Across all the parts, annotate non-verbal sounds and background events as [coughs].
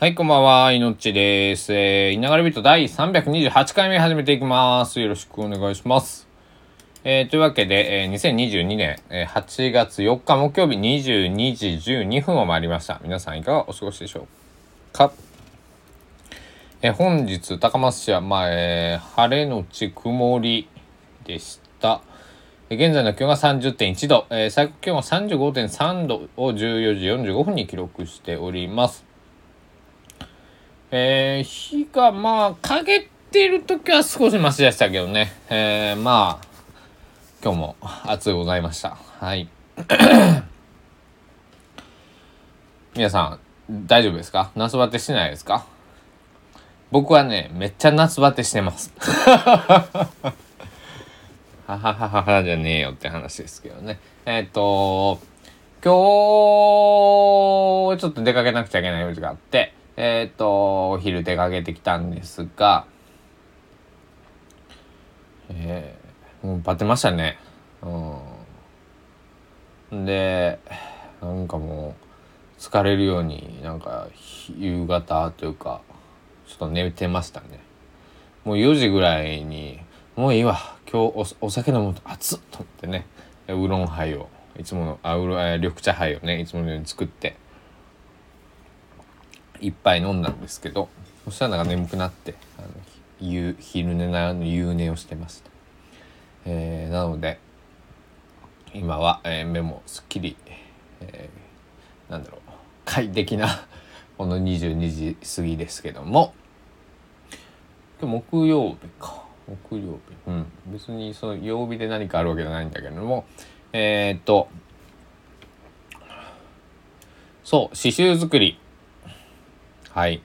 はい、こんばんは、いのちです。えー、いながらビート第328回目始めていきます。よろしくお願いします。えー、というわけで、えー、2022年、えー、8月4日木曜日22時12分を回りました。皆さんいかがお過ごしでしょうか？えー、本日、高松市は、まあ、えー、晴れのち曇りでした。えー現在の気温が30.1度、えー、最高気温は35.3度を14時45分に記録しております。えー、日がまあ陰っている時は少しマシでしたけどね、えー、まあ今日も暑いございました。はい。[coughs] 皆さん大丈夫ですか？夏バテしてないですか？僕はねめっちゃ夏バテしてます。[laughs] はははははじゃねえよって話ですけどね。えっ、と今日ちょっと出かけなくちゃいけない用事があってえっ、と、お昼出かけてきたんですが、えー、もうバテましたね。うん。で、なんかもう、疲れるように、なんか、夕方というか、ちょっと寝てましたね。もう4時ぐらいに、もういいわ、今日お酒飲むと熱っと思ってね、ウーロンハイを、いつもの、あ、ウーロン、緑茶ハイをね、いつものように作って、一杯飲んだんですけどそしたらなんか眠くなってあの夕昼寝ならぬ夕寝をしてました、えーなので今は、えー目もすっきり、えーなんだろう快適な [laughs] この22時過ぎですけども。今日木曜日か。木曜日。うん。別にその曜日で何かあるわけじゃないんだけども。えーっとそう刺繍作り。はい。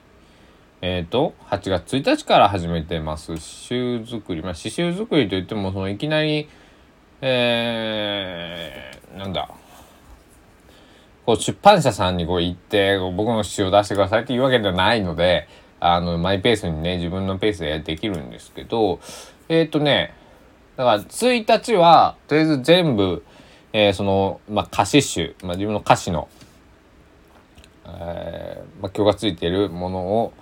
えっ、と、8月1日から始めてます。刺繍作り。まあ、刺繍作りといっても、そのいきなり、えー、なんだ。こう、出版社さんにこう行って、僕の詩を出してくださいっていうわけではないので、あの、マイペースにね、自分のペースでできるんですけど、えっ、とね、だから、1日は、とりあえず全部、えーその、まあ、歌詞集、まあ、自分の歌詞の、えーまあ、今日がついているものを、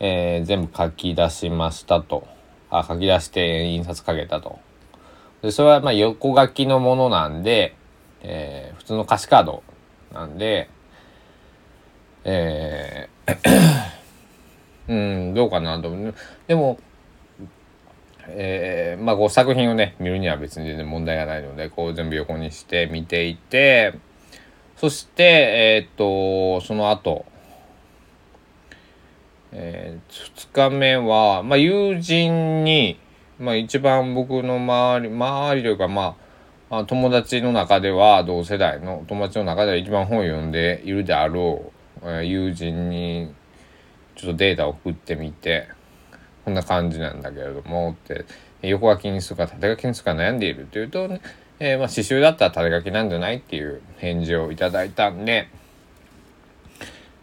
えー全部書き出しましたと。あ、書き出して印刷かけたと。で、それはまあ横書きのものなんで、えー普通の歌詞カードなんで、えー [coughs] うん、どうかなと思う。でも、えーまあこう作品をね、見るには別に全然問題がないので、こう全部横にして見ていて、そして、えーっと、その後、え2日目は、まあ、友人に、まあ、一番僕の周り、周りというか、まあ、あ友達の中では、同世代の友達の中では一番本を読んでいるであろう、えー友人に、ちょっとデータを送ってみて、こんな感じなんだけれども、って、横書きにするか縦書きにするか悩んでいるというと、ね、えーまあ、刺繍だったら縦書きなんじゃないっていう返事をいただいたんで、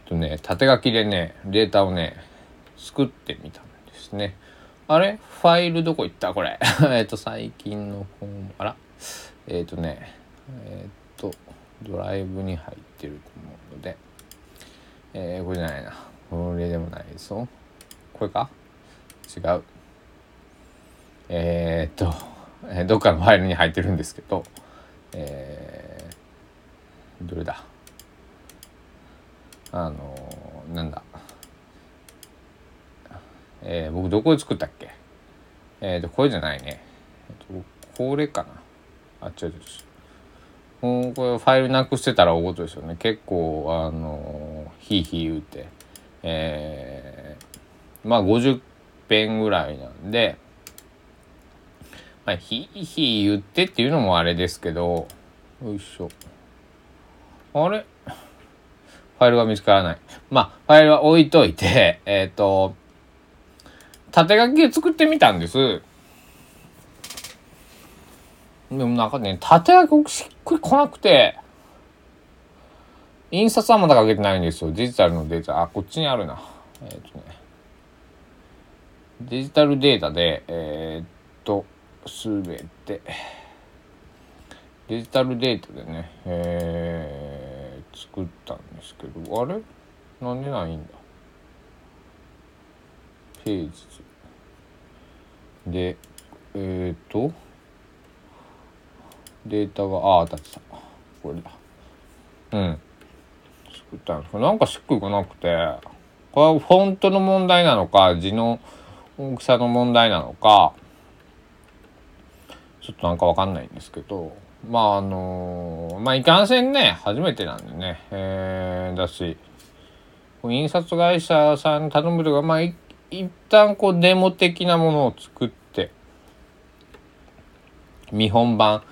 とね、縦書きでね、データをね、作ってみたんですね。あれ？ファイルどこ行った？これ。[laughs] えっと、最近の本、あら？えっ、とね、えっ、と、ドライブに入ってると思うので、えー、これじゃないな。これでもないですよ。これか？違う。えー、っと、えーどっかのファイルに入ってるんですけど、えー、どれだ？あのーなんだ？えー僕どこで作ったっけ？えっ、と、これじゃないね。えっ、と、これかなあ、違う違うう。もうこれファイルなくしてたら大事ですよね。結構、あのー、ヒーヒー言うて、えー、まあ50編ぐらいなんで、まあ、ひいひい言ってっていうのもあれですけど、よいしょ。あれ？ファイルが見つからない。まあ、ファイルは置いといて、[laughs] えっ、と、縦書きで作ってみたんです。でもなんかね、縦書きしっくり来なくて、印刷はまだ書けてないんですよ。デジタルのデータ。あ、こっちにあるな。えっ、とね。デジタルデータで、えーっと、すべて、デジタルデータでね、えー作ったんですけど、あれ？なんでないんだ？ページでえっ、ー、とデータがああ当たってた。これだ。うん。作ったんですけどなんかしっくりこなくて。これはフォントの問題なのか字の大きさの問題なのか。ちょっとなんかわかんないんですけどまああのまあいかんせんね初めてなんでね。えー、だし印刷会社さんに頼むとかまあ一旦こうデモ的なものを作って見本番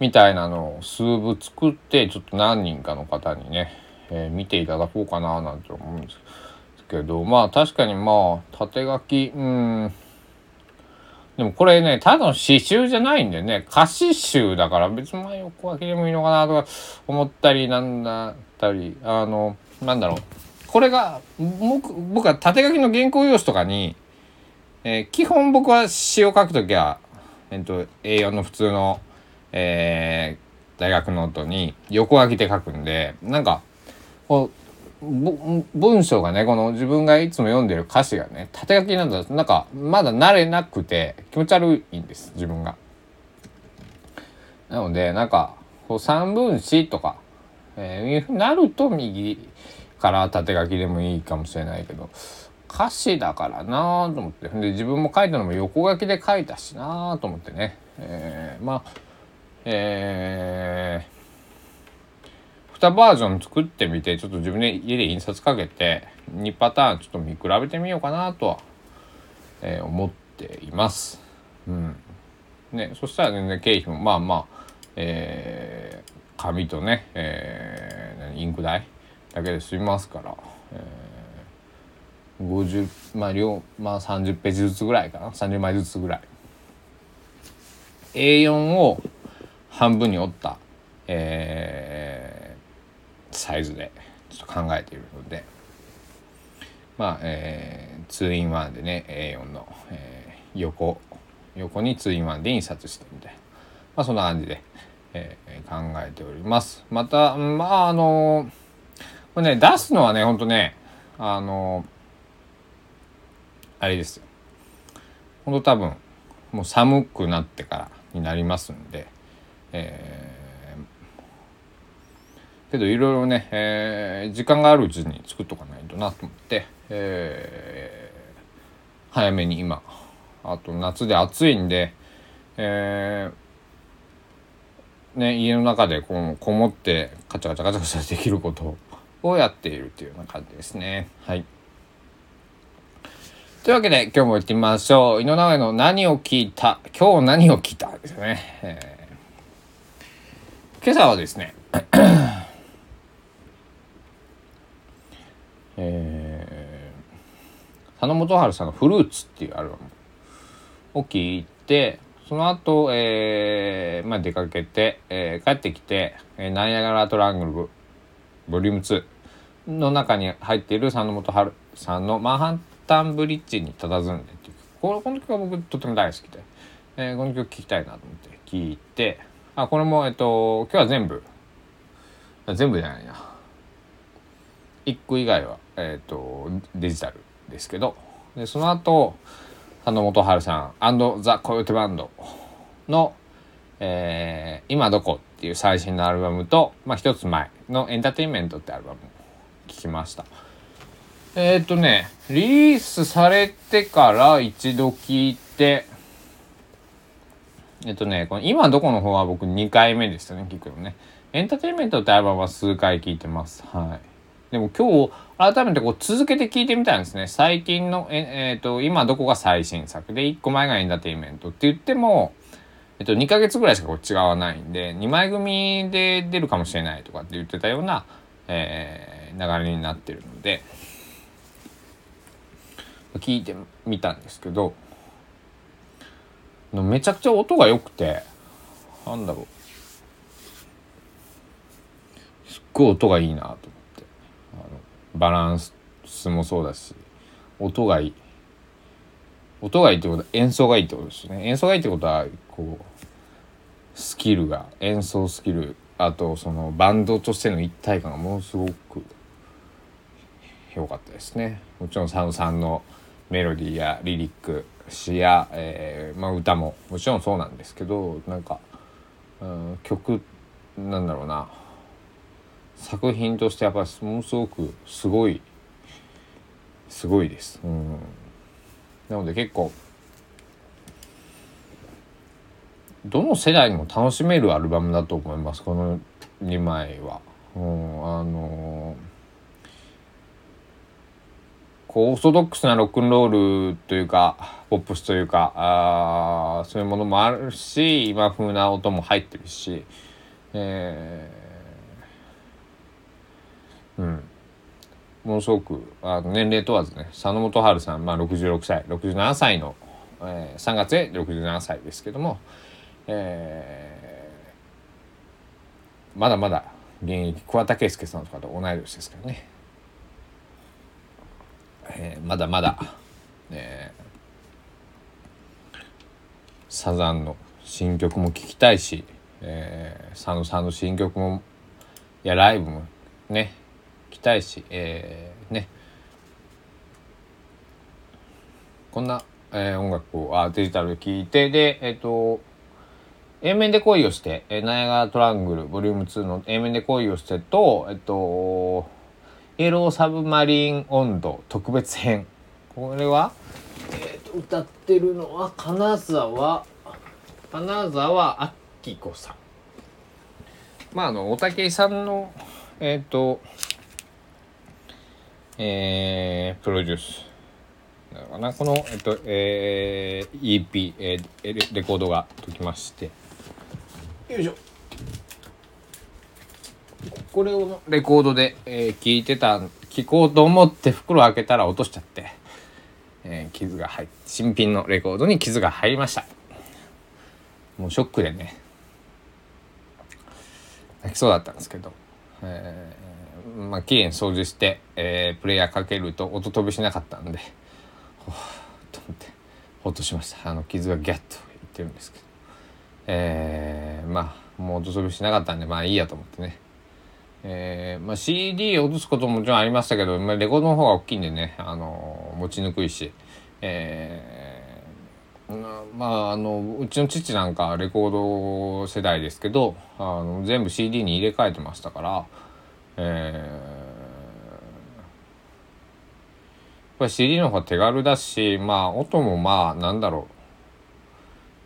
みたいなのを数部作ってちょっと何人かの方にね、えー、見ていただこうかななんて思うんですけどまあ確かにまあ縦書きうんでもこれねただの刺繍じゃないんでね。歌詞集だから別に横書きでもいいのかなとか思ったりなんだったり。あのなんだろう。これが僕僕は縦書きの原稿用紙とかに、えー、基本僕は詩を書くときは、えっと、A4 の普通のえー、大学ノートに横書きで書くんでなんかこう文章がねこの自分がいつも読んでる歌詞がね縦書きなんだ。なんかまだ慣れなくて気持ち悪いんです自分が。なのでなんかこう三分詞とか、えー、なると右から縦書きでもいいかもしれないけど歌詞だからなと思って。で自分も書いたのも横書きで書いたしなと思ってね、えー、まあえー、2バージョン作ってみてちょっと自分で家で印刷かけて2パターンちょっと見比べてみようかなとは、えー、思っています。うん。ね、そしたら全然経費もまあまあ、えー、紙とね、えー、インク代だけで済みますから、えー、50まあ量まあ30ページずつぐらいかな30枚ずつぐらい A4 を半分に折った、えー、サイズでちょっと考えているので。まあ、えー、2 in 1でね A4 の、えー、横横に2 in 1で印刷してみたいな、まあ、そんな感じで、えー、考えております。またまああのこれね出すのはねほんとねあのあれですよ。ほんと多分もう寒くなってからになりますんでえー、けどいろいろね、えー、時間があるうちに作っとかないとなと思って、えー、早めに今あと夏で暑いんで、えー、ね、家の中でこうこもってカチャカチャカチャカチャできることをやっているっていうような感じですね。はい。というわけで今日も行ってみましょう。井上の何を聞いた？今日何を聞いた？ですね。えー今朝はですねえー、佐野元春さんの「フルーツ」っていうアルバムを聴いてその後、えーまあ、出かけて、えー、帰ってきて「えー、ナイアガラトラングルボリューム2の中に入っている佐野元春さんの「マンハッタンブリッジに佇んで」っていうこの曲は僕とても大好きで、えー、この曲聴きたいなと思って聴いてあこれもえっと今日は全部全部じゃないな1個以外はえっとデジタルですけどでその後佐野元春さんザ・コヨテバンドの、えー、今どこっていう最新のアルバムと、まあ、一つ前のエンターテインメントってアルバムを聴きました。えっ、とね、リリースされてから一度聴いて、えっとね、この今どこの方は僕2回目でしたね、聞くのね。エンターテインメントってアルバムは数回聞いてます。はい。でも今日、改めてこう続けて聞いてみたんですね。最近の、ええー、と、今どこが最新作で、1個前がエンターテインメントって言っても、えっと、2ヶ月ぐらいしかこう違わないんで、2枚組で出るかもしれないとかって言ってたような、えー、流れになってるので、聞いてみたんですけど、めちゃくちゃ音が良くてなんだろうすっごい音がいいなと思ってバランスもそうだし音がいい。音がいいってことは演奏がいいってことですね。演奏がいいってことはこうスキルが演奏スキルあとそのバンドとしての一体感がものすごく良かったですねもちろん佐野さんのメロディーやリリック詩や、えーまあ、歌ももちろんそうなんですけどなんか、うん、曲なんだろうな作品としてやっぱりものすごくすごいすごいです。うん、なので結構どの世代にも楽しめるアルバムだと思います？この2枚は。うん、あのこうオーソドックスなロックンロールというかポップスというかあそういうものもあるし今風な音も入ってるし、えー、うん。ものすごくあの年齢問わずね佐野元春さん、まあ、66歳67歳の、えー、3月で67歳ですけども、えー、まだまだ現役桑田佳祐さんとかと同い年ですからね、えー、まだまだ、えー、サザンの新曲も聴きたいし、えー、佐野さんの新曲もいやライブもねきたいし、えー、ね。こんな、えー、音楽をあデジタルで聴いてでえっ、ー、と A 面で恋をして、えー、ナイアガラトラングルボリューム2の A 面で恋をしてとえっ、ー、とイエローサブマリン温度特別編。これは、えーと、歌ってるのは金沢。金沢明子さん。まああの大竹さんのえっ、ー、とえー、プロデュース。なのかな。この、えっとえー、EP、えー、レコードが解きまして。よいしょ。これをレコードで、えー、聞いてた聞こうと思って袋開けたら落としちゃって、えー、傷が入って新品のレコードに傷が入りました。もうショックでね。泣きそうだったんですけど、えーまあ綺麗に掃除して、えー、プレイヤーかけると音飛びしなかったんでほと思ってほっとしました。あの傷がギャッといってるんですけど。えー、まあもう音飛びしなかったんでまあいいやと思ってね。えー、まあ、CD 落とすことももちろんありましたけど、まあ、レコードの方が大きいんでね、あの持ちにくいし、えー、まああのうちの父なんかレコード世代ですけどあの全部 CD に入れ替えてましたからえー、やっぱ CD の方が手軽だしまあ音もまあなんだろ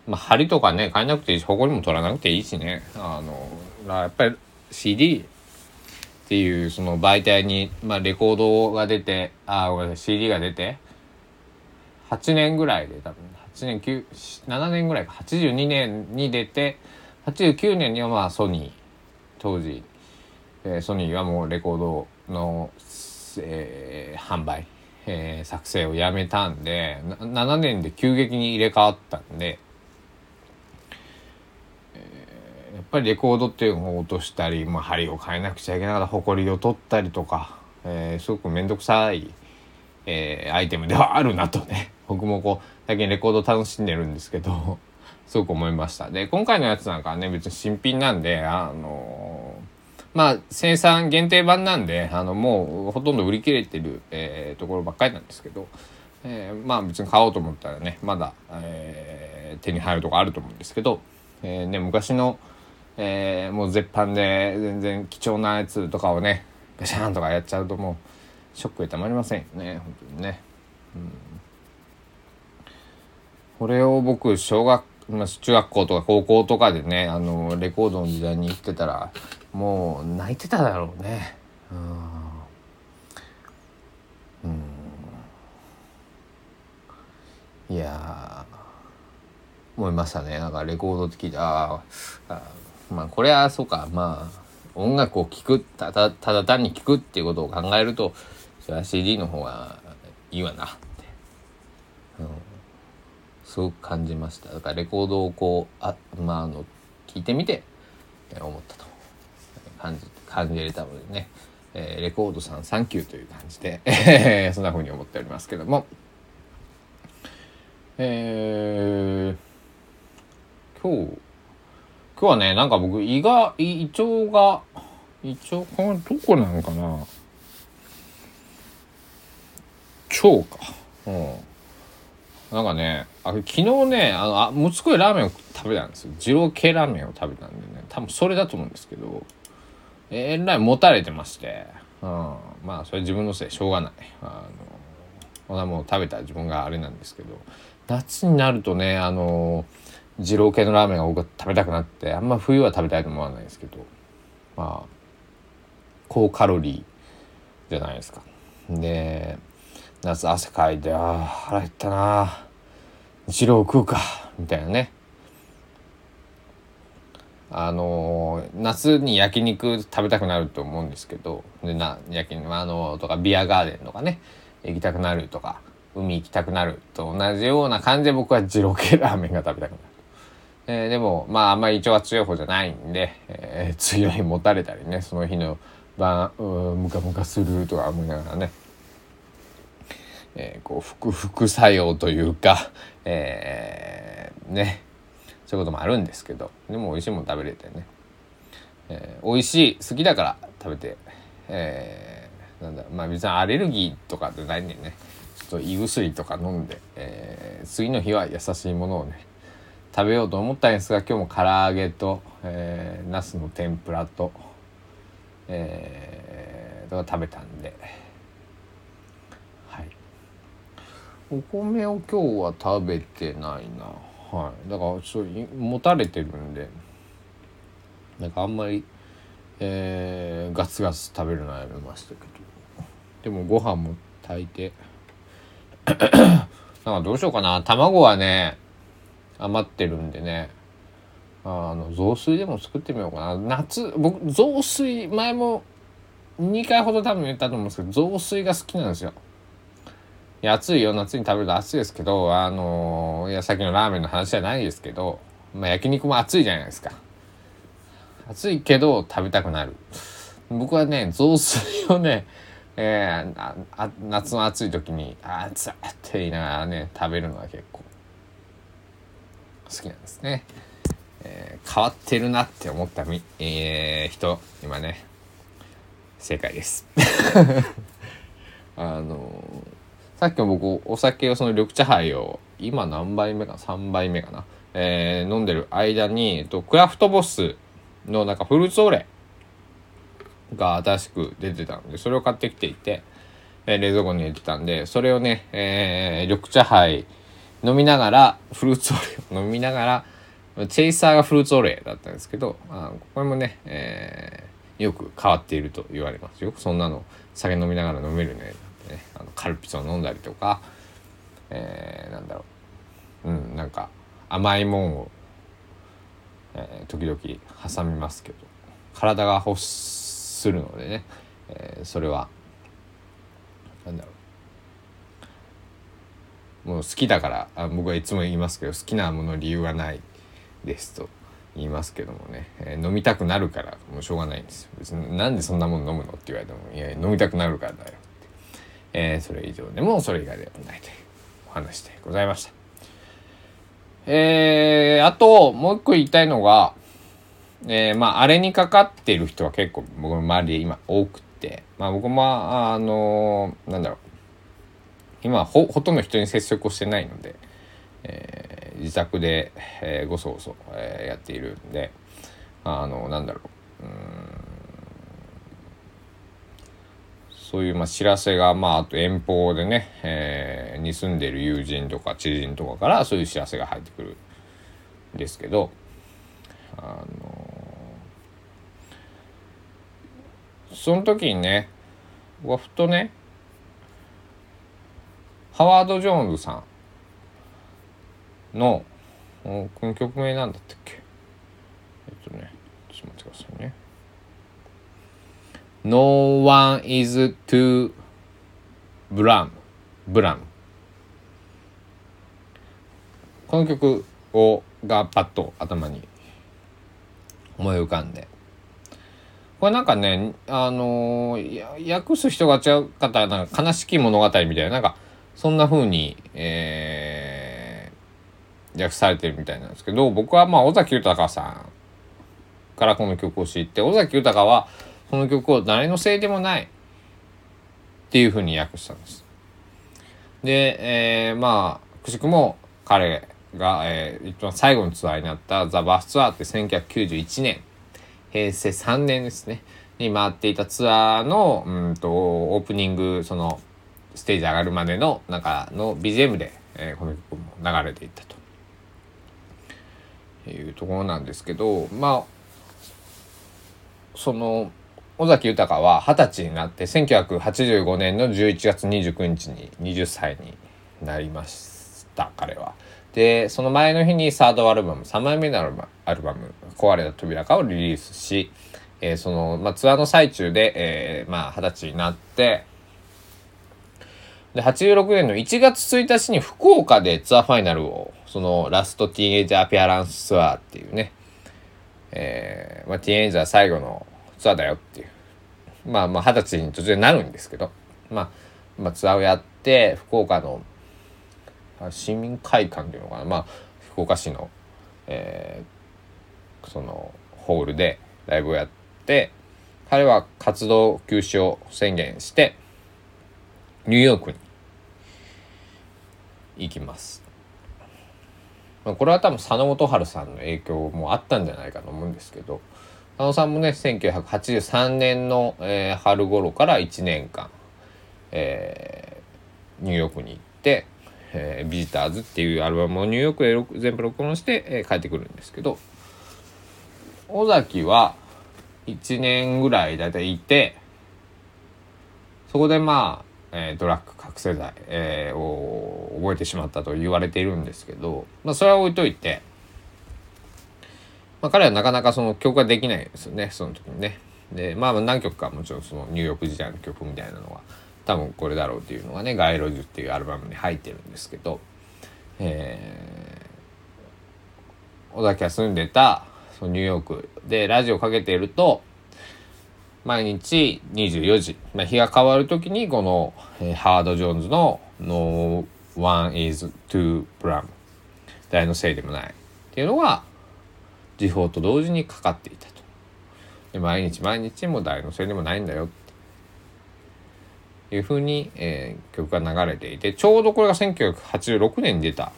う。まあ針とかね変えなくていいし埃も取らなくていいしね。あのやっぱり CD っていうその媒体に、まあ、レコードが出てあごめんなさい CD が出て8年ぐらいで多分8年9 7年ぐらいか82年に出て89年にはまあソニー当時え、ソニーはもうレコードの、えー、販売、えー、作成をやめたんで7年で急激に入れ替わったんで、えー、やっぱりレコードっていうのを落としたり、まあ、針を変えなくちゃいけなかったほこりを取ったりとか、え、すごく面倒くさい、え、アイテムではあるなとね [laughs] 僕もこう最近レコード楽しんでるんですけどすごく思いました。で今回のやつなんかね別に新品なんであのまあ、生産限定版なんで、あの、もうほとんど売り切れてる、えー、ところばっかりなんですけど、えー、まあ別に買おうと思ったらね、まだ、えー、手に入るとこあると思うんですけど、えー、ね、昔の、えー、もう絶版で全然貴重なやつとかをね、ガシャンとかやっちゃうともう、ショックでたまりませんよね、本当にね。うん、これを僕、小学まあ、中学校とか高校とかでねあのレコードの時代に生きてたらもう泣いてただろうね。うん、うん、いや思いましたね。なんかレコードって聞いてああまあこれはそうか。まあ音楽を聴くただただ単に聴くっていうことを考えるとそれは CD の方がいいわな。って。うん。すごく感じました。だからレコードをこうあまああの聞いてみて思ったと。感じ感じれたのでね、えー、レコードさんサンキューという感じでそんな風に思っておりますけども。えー、今日今日はねなんか僕胃が胃腸が胃腸これどこなのかな？腸か。うん。なんかねあ昨日ねあのあもつこいラーメンを食べたんですよ。二郎系ラーメンを食べたんでね。多分それだと思うんですけど。えらいもたれてまして、うん、まあそれ自分のせい。しょうがない。あのこんなもの食べた自分があれなんですけど。夏になるとねあの二郎系のラーメンが僕は食べたくなってあんま冬は食べたいと思わないですけど。まあ高カロリーじゃないですか。で夏汗かいてああ腹減ったな一郎食うか。みたいなね。あの夏に焼肉食べたくなると思うんですけどでな焼肉あのとかビアガーデンとかね行きたくなるとか海行きたくなると同じような感じで僕は二郎系ラーメンが食べたくなる。えーでもまああんまり胃腸は強い方じゃないんで、えー [laughs] 強い持たれたりねその日の晩ムカムカするとか思いながらねえーこう副副作用というか、えーねそういうこともあるんですけどでも美味しいもの食べれてね、えー美味しい好きだから食べて、えーなんだまあ別にアレルギーとかじゃないんでね。ちょっと胃薬とか飲んで、えー次の日は優しいものをね食べようと思ったんですが今日も唐揚げと、えー、ナスの天ぷらと、えー、とか食べたんで。はい。お米を今日は食べてないな。はい。だからそう持たれてるんで。なんかあんまり、えーガツガツ食べるのはやめましたけど。でもご飯も炊いて。[coughs] なんかどうしようかな。卵はね余ってるんでね。あの雑炊でも作ってみようかな。夏僕雑炊前も2回ほど多分言ったと思うんですけど雑炊が好きなんですよ。いや暑いよ。夏に食べると暑いですけどあのーいやさっきのラーメンの話じゃないですけど、まあ、焼肉も暑いじゃないですか。暑いけど食べたくなる。僕はね雑炊をね、えーあ夏の暑い時に「あ暑い」って言いながらね食べるのは結構好きなんですね、えー変わってるなって思ったみ、えー人今ね正解です。[laughs] あのーさっきも僕お酒をその緑茶杯を今何杯目かな？3杯目かな、えー飲んでる間に、えっと、クラフトボスのなんかフルーツオレが新しく出てたのでそれを買ってきていて、えー冷蔵庫に入れてたんでそれをね、えー緑茶杯飲みながらフルーツオレを飲みながらチェイサーがフルーツオレだったんですけどあこれもね、えーよく変わっていると言われます。よくそんなの酒飲みながら飲めるね。ねあのカルピスを飲んだりとか、えーなんだろう。うんなんか甘いもんを、えー時々挟みますけど体が欲するのでね、えーそれはなんだろう。もう好きだからあ僕はいつも言いますけど好きなもの理由はないですと言いますけどもね、えー飲みたくなるからもうしょうがないんですよ。別になんでそんなもの飲むのって言われてもいや飲みたくなるからだよ、えーそれ以上でもそれ以外でもないというお話でございました。えー、あともう一個言いたいのがえーまああれにかかっている人は結構僕の周りで今多くてまあ僕もあのなんだろう。今ほほとんど人に接触をしてないので、えー自宅で、えーごそごそ、えーやっているんであのなんだろう。うん。そういう、まあ、知らせが、まあ、あと遠方でね、えーに住んでる友人とか知人とかからそういう知らせが入ってくるんですけどあのその時にね僕ふとねハワード・ジョーンズさんのこの曲名なんだったっけ？えっとねちょっと待ってくださいね。No one is to blame ブラムこの曲をがパッと頭に思い浮かんで。これなんかねあのー訳す人が違う方はなんか悲しき物語みたいななんかそんな風にえー訳されてるみたいなんですけど僕はまあ尾崎豊さんからこの曲を知って尾崎豊はこの曲を誰のせいでもないっていう風に訳したんです。で、えーまあくしくも彼が、えー、一番最後のツアーになったザ・バスツアーって1991年平成3年ですねに回っていたツアーのうんとオープニングそのステージ上がるまでの中の BGM で、えー、この曲も流れていったというところなんですけどまあその尾崎豊は二十歳になって1985年の11月29日に20歳になりました彼は。でその前の日にサードアルバム3枚目のアルバム「壊れた扉か」をリリースし、えー、その、まあ、ツアーの最中で、えー、まあ二十歳になってで86年の1月1日に福岡でツアーファイナルをそのラストティーンエイジャーアピアランスツアーっていうね、えーまあ、ティーンエイジャー最後のツアーだよっていう。まあまあ二十歳に途中でなるんですけど、まあ、まあツアーをやって、福岡の市民会館っていうのかな、まあ、福岡市の、えー、そのホールでライブをやって、彼は活動休止を宣言して、ニューヨークに行きます。まあ、これは多分佐野元春さんの影響もあったんじゃないかと思うんですけど、佐野さんもね1983年の、えー、春頃から1年間、えー、ニューヨークに行って「えー、ビジターズ」っていうアルバムをニューヨークで全部録音して、えー、帰ってくるんですけど尾崎は1年ぐらいだいたいいてそこでまあ、えー、ドラッグ覚醒剤、えー、を覚えてしまったと言われているんですけど、まあ、それは置いといて。まあ、彼はなかなかその曲ができないですよねその時にね。でまあ何曲かもちろんそのニューヨーク時代の曲みたいなのは多分これだろうっていうのがね「街路樹」っていうアルバムに入ってるんですけど、えー、小崎が住んでたそのニューヨークでラジオかけていると毎日24時、まあ、日が変わる時にこの、えー、ハード・ジョーンズの「No one is too blame」誰のせいでもないっていうのが時報と同時にかかっていたと。で毎日毎日も誰のせいでもないんだよ。っていうふうに、えー、曲が流れていてちょうどこれが1986年に出た。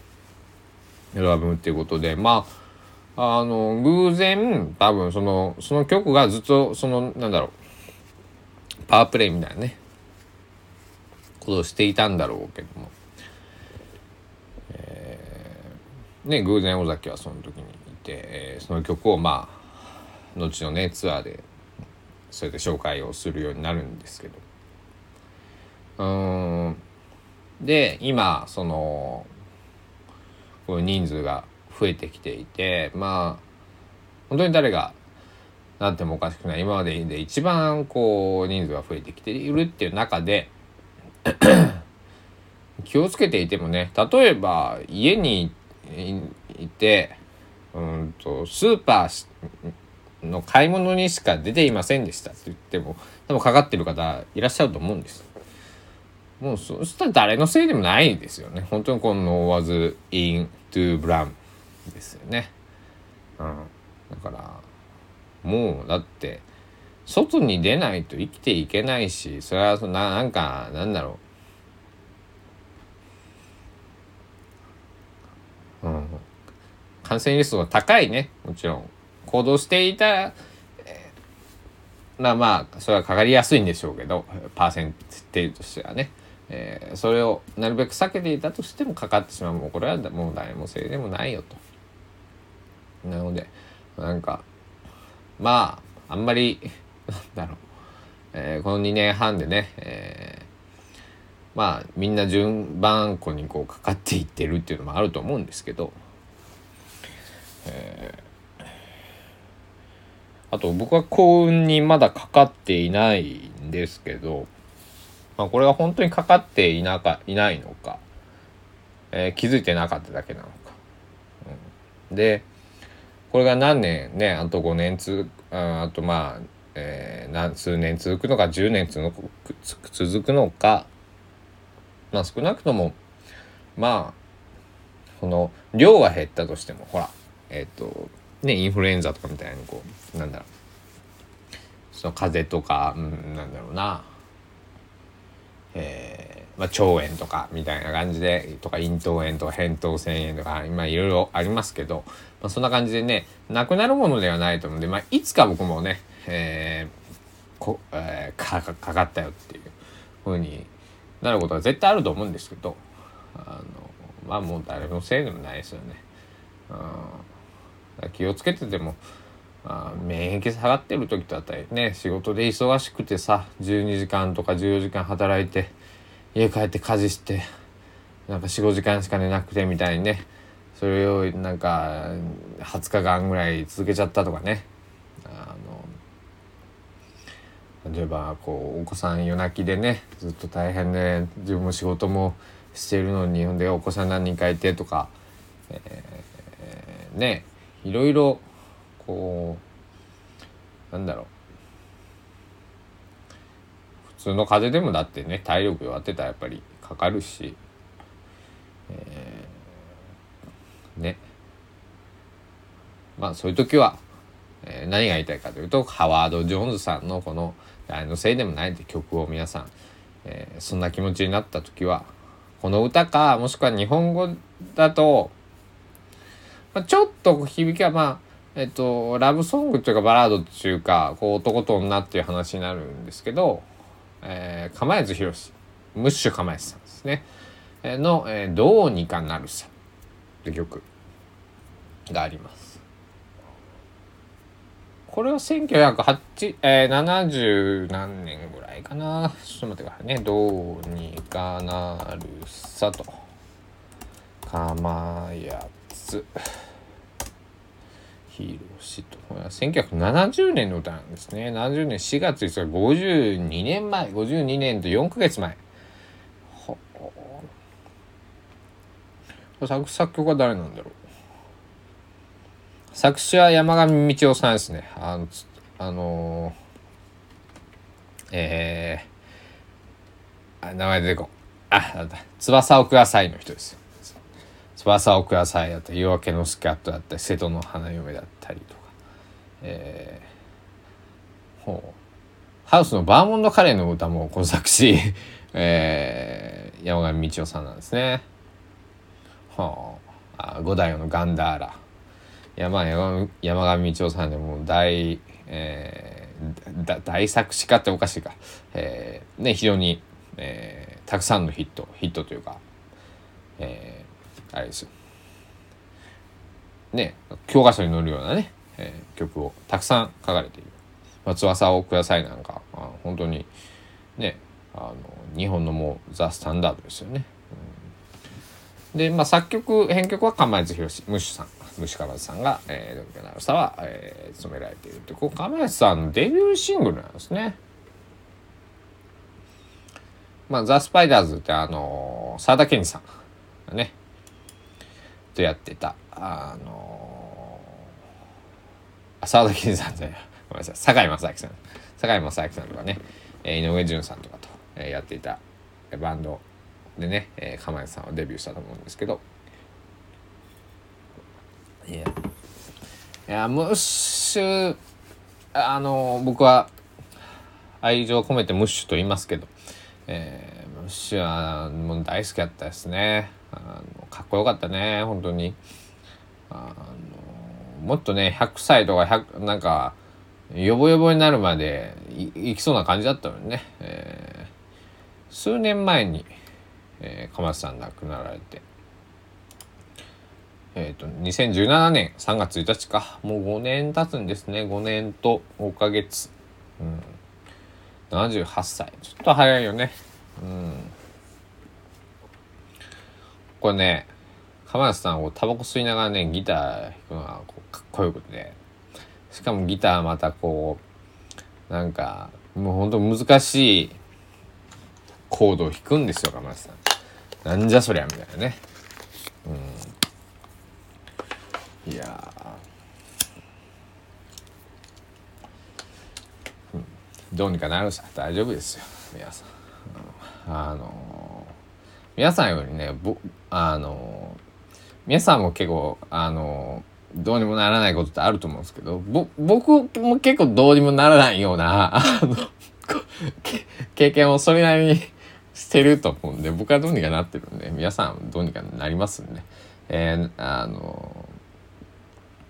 アルバムっていうことでまああの偶然多分そのその曲がずっとそのなんだろうパワープレイみたいなねことをしていたんだろうけども、えー、ね偶然尾崎はその時に、えー、その曲をまあ後のねツアーでそうやって紹介をするようになるんですけど。うん。で今そのこう人数が増えてきていてまあ本当に誰がなってもおかしくない今までで一番こう人数が増えてきているっていう中で気をつけていてもね例えば家にいてうんとスーパーの買い物にしか出ていませんでしたって言っても多分かかってる方いらっしゃると思うんです。もうそしたら誰のせいでもないですよね。本当にこの was in to brown ですよね。うん。だからもうだって外に出ないと生きていけないしそれはそななんかなんだろう。うん。感染リスクが高いね。もちろん。行動していた、えー、まあまあそれはかかりやすいんでしょうけどパーセンテージとしてはね、えー、それをなるべく避けていたとしてもかかってしまう。もうこれはもう誰もせいでもないよと。なのでなんかまああんまり [laughs] なんだろう、えー、この2年半でね、えー、まあみんな順番こにこうかかっていってるっていうのもあると思うんですけどえー、あと僕は幸運にまだかかっていないんですけど、まあ、これは本当にかかっていなかいないのか、えー、気づいてなかっただけなのか。うん、でこれが何年ねあと5年つああとまあ、えー、何数年続くのか10年続くのかまあ少なくともまあその量は減ったとしてもほらえっ、とねインフルエンザとかみたいにこうなんだろう。その風邪とか、うん、なんだろうな。えまあ、腸炎とかみたいな感じでとか咽頭炎とか扁桃腺炎とか今いろいろありますけど、まあ、そんな感じでねなくなるものではないと思うんで、まあ、いつか僕もね、えーこえー、かかかったよっていうふうになることは絶対あると思うんですけどあのまあもう誰のせいでもないですよね。うん、気をつけててもあ免疫下がってる時だったりね仕事で忙しくてさ12時間とか14時間働いて家帰って家事してなんか45時間しか寝なくてみたいにねそれをなんか20日間ぐらい続けちゃったとかね。あの例えばこうお子さん夜泣きでねずっと大変で自分も仕事もしてるのにほんでお子さん何人かいてとか、えー、ねいろいろこうなんだろう。普通の風邪でもだってね体力弱ってたらやっぱりかかるし、えー、ね。まあそういう時は、えー、何が言いたいかというとハワード・ジョーンズさんのこの「あのせいでもない」って曲を皆さん、えー、そんな気持ちになった時はこの歌かもしくは日本語だと、まあ、ちょっと響きはまあえっと、ラブソングというかバラードっていうか、こう男と女っていう話になるんですけど、えー、釜谷宏ムッシュ釜谷さんですね、え、の、えー、どうにかなるさって曲があります。これは1980、えー、70何年ぐらいかな。ちょっと待ってくださいね。どうにかなるさと。釜谷つ。ヒーローシと。1970年の歌なんですね。70年4月5日、52年前、52年と4ヶ月前。作作曲は誰なんだろう作詞は山上道夫さんですね。あの、あのー、えー、あ、名前出てこあ、なんだ、翼をくださいの人です。翼をくださいだったり夜明けのスキャットだったり瀬戸の花嫁だったりとか、えー、ほう。ハウスのバーモンドカレーの歌もこの作詞、[laughs] えー、山上道夫さんなんですね。はあ、五代のガンダーラ。山山山上道夫さんでも大、えー、大作詞家っておかしいか、えー、ね非常に、えー、たくさんのヒットヒットというか、えあれですよね教科書に載るようなね、えー、曲をたくさん書かれている「まあ、翼をください」なんか、まあ、本当にねあの日本のもうザ・スタンダードですよね。うん、で、まあ、作曲編曲は釜谷宏ムッシュさんムッシュ釜谷さんが、えー、ドミカナルサは、えー、務められているというこう釜谷さんのデビューシングルなんですね。まあ、ザ・スパイダーズってあの沢田研二さんがねとやってた。あのー、沢田研さんじゃないごめんなさい。堺正明さん。堺正明さんとかね、え井上順さんとかと、えー、やっていたバンド。でね、えー、釜谷さんはデビューしたと思うんですけど。いや。いやムッシュあの、僕は愛情を込めてムッシュと言いますけど、えー、ムッシュはもう大好きだったですね。あのかっこよかったね本当に。あのもっとね100歳とか100なんかヨボヨボになるまでいきそうな感じだったのにね、えー、数年前に、えー、鎌田さん亡くなられて。えっ、ー、と2017年3月1日か。もう5年経つんですね。5年と5ヶ月。うん。78歳。ちょっと早いよね。うん。これね浜田さんをタバコ吸いながらねギター弾くのがこうかっこよくて。しかもギターまたこうなんかもうほんと難しいコードを弾くんですよ浜田さん。なんじゃそりゃみたいなね。うん。いや、どうにかなるさ。大丈夫ですよ皆さん、うん、あの皆さんよりねぼあの皆さんも結構あのどうにもならないことってあると思うんですけどぼ僕も結構どうにもならないようなあの経験をそれなりにしてると思うんで僕はどうにかなってるんで皆さんどうにかなりますんで、えー、あの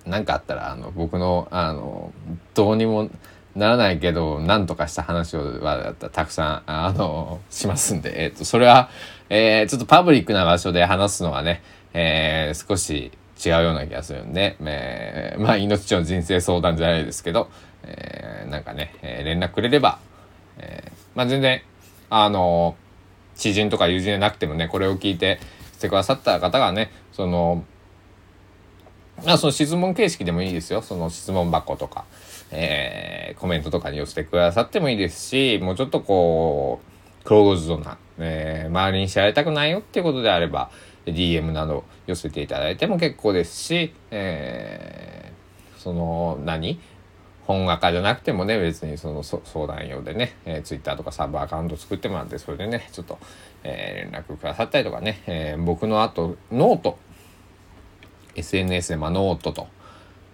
何かあったらあの僕のあのどうにもならないけど何とかした話をはたくさんあのしますんで、えっ、ー、とそれは、えー、ちょっとパブリックな場所で話すのはね、えー、少し違うような気がするんで、えー、まあ命の人生相談じゃないですけど、えー、なんかね、えー、連絡くれれば、えー、まあ全然あの知人とか友人でなくてもねこれを聞いてしてくださった方がねそのまあその質問形式でもいいですよ。その質問箱とか、えー、コメントとかに寄せてくださってもいいですしもうちょっとこうクローズドな、えー、周りに知られたくないよっていうことであれば DM など寄せていただいても結構ですし、えー、その何？本垢じゃなくてもね別にその相談用でね、えー、Twitter とかサーバーアカウント作ってもらってそれでねちょっと、えー、連絡くださったりとかね、えー、僕のあと note。SNS でまあノートと、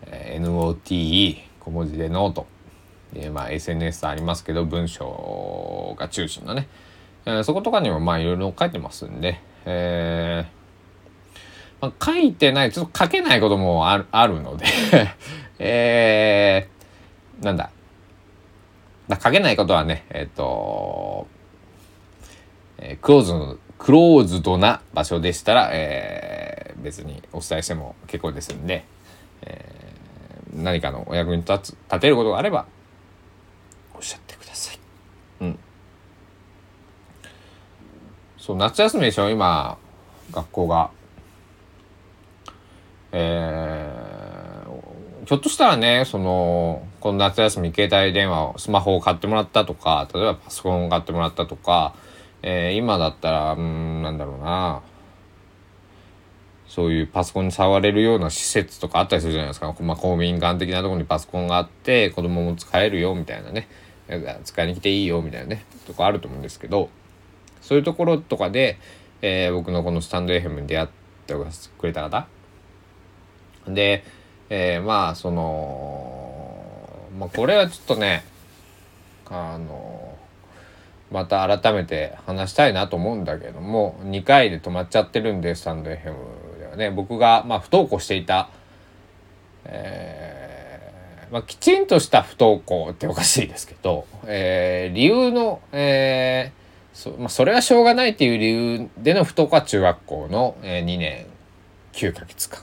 えー、NOTE 小文字で note、えー、まあ SNS ありますけど文章が中心のね、えー、そことかにもまあいろいろ書いてますんで、えーまあ、書いてないちょっと書けないこともあるあるので。[laughs] えーなんだ。書けないことはね、えっ、ー、と、えー、クローズ、クローズドな場所でしたら、えー、別にお伝えしても結構ですんで、え、何かのお役に立つ、立てることがあれば、おっしゃってください。うん。そう、夏休みでしょ？今、学校が。えー、ひょっとしたらね、その、この夏休み携帯電話を、スマホを買ってもらったとか、例えばパソコンを買ってもらったとか、えー、今だったら、うん、なんだろうな、そういうパソコンに触れるような施設とかあったりするじゃないですか。まあ、公民館的なところにパソコンがあって、子供も使えるよ、みたいなね。使いに来ていいよ、みたいなね、とこあると思うんですけど、そういうところとかで、えー、僕のこのスタンド FM に出会ってくれた方で、えー、まあその、まあ、これはちょっとねあのまた改めて話したいなと思うんだけども2回で止まっちゃってるんでスタンド FM ね僕が、まあ、不登校していた、えーまあ、きちんとした不登校っておかしいですけど、えー、理由の、えーそまあ、それはしょうがないっていう理由での不登校は中学校の、えー、2年9ヶ月間。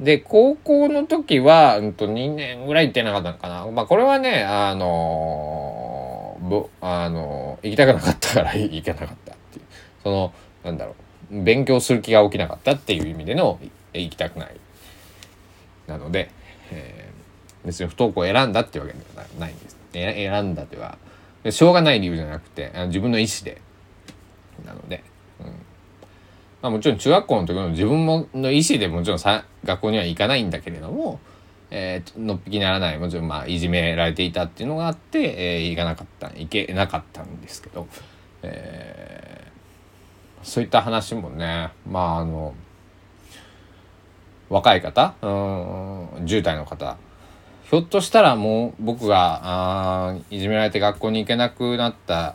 で、高校の時は、うんと、2年ぐらい行ってなかったのかな。まあ、これはね、あのー、あのー、行きたくなかったから行けなかったっていう。その、なんだろう、勉強する気が起きなかったっていう意味での、行きたくない。なので、えー、別に不登校を選んだってわけではないんです。選んだでは、しょうがない理由じゃなくて、自分の意思で、なので、うんまあ、もちろん中学校の時の自分もの意思でもちろんさ学校には行かないんだけれども、えー、のっぴきならないもちろんまあいじめられていたっていうのがあって、えー、行かなかった行けなかったんですけど、えー、そういった話もねまああの若い方うん10代の方ひょっとしたらもう僕があいじめられて学校に行けなくなった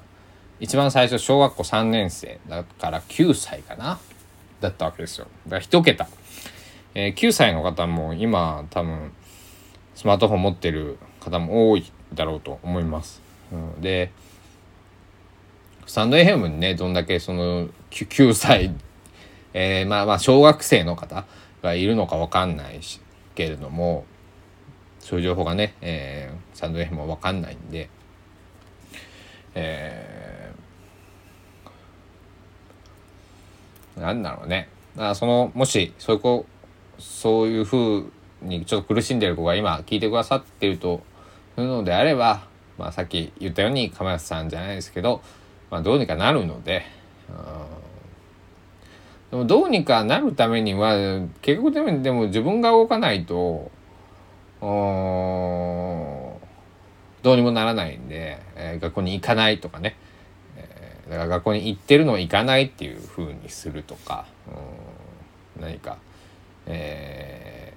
一番最初小学校3年生だから9歳かなだったわけですよ。だから1桁。えー、9歳の方も今多分スマートフォン持ってる方も多いだろうと思います。うん、で、スタンド FM にね、どんだけその 9, 9歳、えー、まあまあ小学生の方がいるのかわかんないし、けれども、そういう情報がね、えー、スタンド FM もわかんないんで、えーなんだろうね。あその、もし、そういう子、そういう風にちょっと苦しんでる子が今聞いてくださってるというのであれば、まあさっき言ったように釜安さんじゃないですけど、まあどうにかなるので、でもどうにかなるためには、結局でもでも自分が動かないと、どうにもならないんで、えー、学校に行かないとかね、だから学校に行ってるのを行かないっていうふうにするとか、何か、え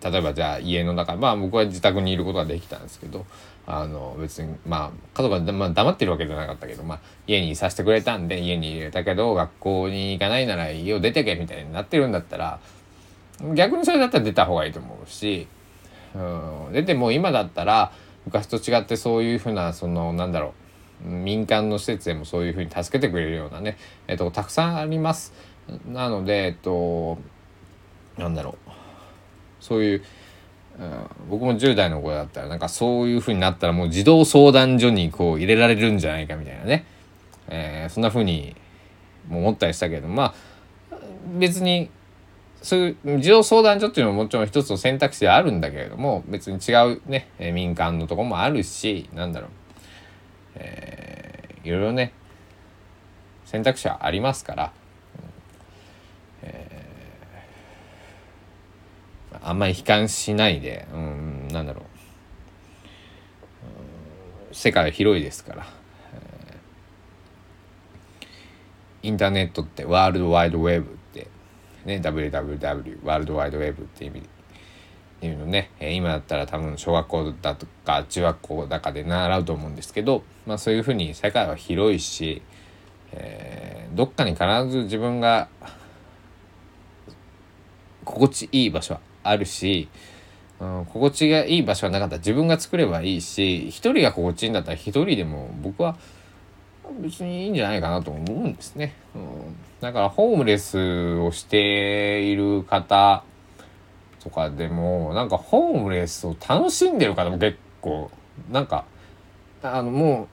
ー、例えばじゃあ家の中まあ僕は自宅にいることができたんですけど、あの別にまあ家族は、まあ、黙ってるわけじゃなかったけど、まあ、家にいさせてくれたんで家に入れたけど学校に行かないなら家を出てけみたいになってるんだったら逆にそれだったら出た方がいいと思うし、うん、出ても今だったら昔と違ってそういうふうなそのなんだろう民間の施設でもそういうふうに助けてくれるようなね、えっと、たくさんあります。なので、えっと、なんだろうそういううん、僕も10代の子だったらなんかそういう風になったらもう児童相談所にこう入れられるんじゃないかみたいなね、えー、そんな風にも思ったりしたけどまあ別にそういう児童相談所っていうのももちろん一つの選択肢であるんだけれども別に違うね民間のとこもあるしなんだろう、えー、いろいろね選択肢はありますから、うんえーあんまり悲観しないで、うん、なんだろう、世界は広いですから、インターネットってワールドワイドウェブってね WWW ワールドワイドウェブって意味っていうのね今だったら多分小学校だとか中学校だかで習うと思うんですけど、まあ、そういうふうに世界は広いし、えー、どっかに必ず自分が心地いい場所はあるし、うん、心地がいい場所がなかったら自分が作ればいいし一人が心地いいんだったら一人でも僕は別にいいんじゃないかなと思うんですね。うん、だからホームレスをしている方とかでもなんかホームレスを楽しんでる方も結構なんかあのもう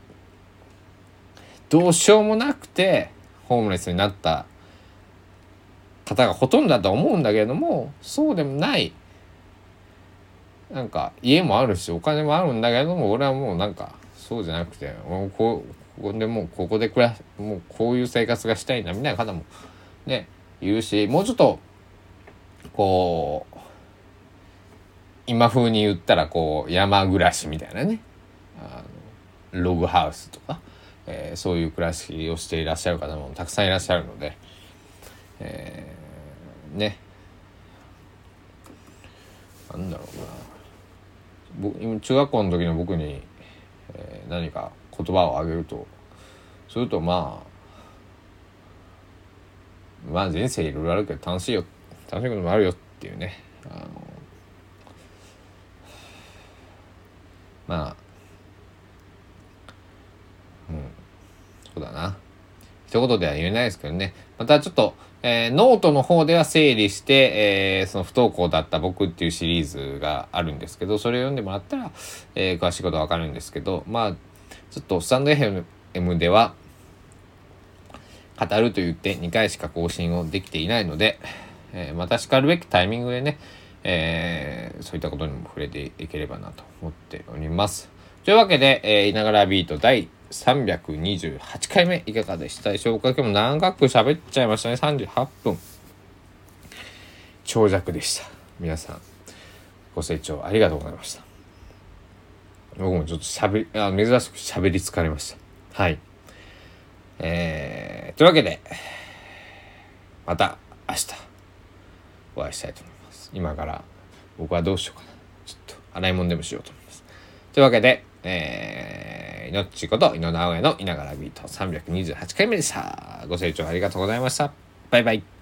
どうしようもなくてホームレスになった方がほとんどだと思うんだけれどもそうでもない。なんか家もあるしお金もあるんだけども俺はもうなんかそうじゃなくてもうここでもうここで暮らもうこういう生活がしたいなみたいな方もね言うしもうちょっとこう今風に言ったらこう山暮らしみたいなね。あのログハウスとか、えー、そういう暮らしをしていらっしゃる方もたくさんいらっしゃるので、えね。なんだろうな。僕中学校の時の僕に、えー、何か言葉をあげると。するとまあまあ人生いろいろあるけど楽しいよ。楽しいこともあるよっていうね。あのまあうん。そうだな。一言では言えないですけどねまたちょっとえー、ノートの方では整理して、えー、その不登校だった僕っていうシリーズがあるんですけど、それを読んでもらったら、えー、詳しいことはわかるんですけど、まあ、ちょっとスタンド FM では、語ると言って2回しか更新をできていないので、えー、またしかるべきタイミングでね、えー、そういったことにも触れていければなと思っております。というわけで、えー、いながらビート第328回目いかがでしたでしょうか？今日も長く喋っちゃいましたね。38分。長尺でした。皆さん、ご清聴ありがとうございました。僕もちょっと喋り、あ珍しく喋り疲れました。はい。えー、というわけで、また明日お会いしたいと思います。今から僕はどうしようかな。ちょっと洗い物でもしようと思います。というわけで、えー、いのっちこと井野直哉のいながらビート328回目でした。ご清聴ありがとうございました。バイバイ。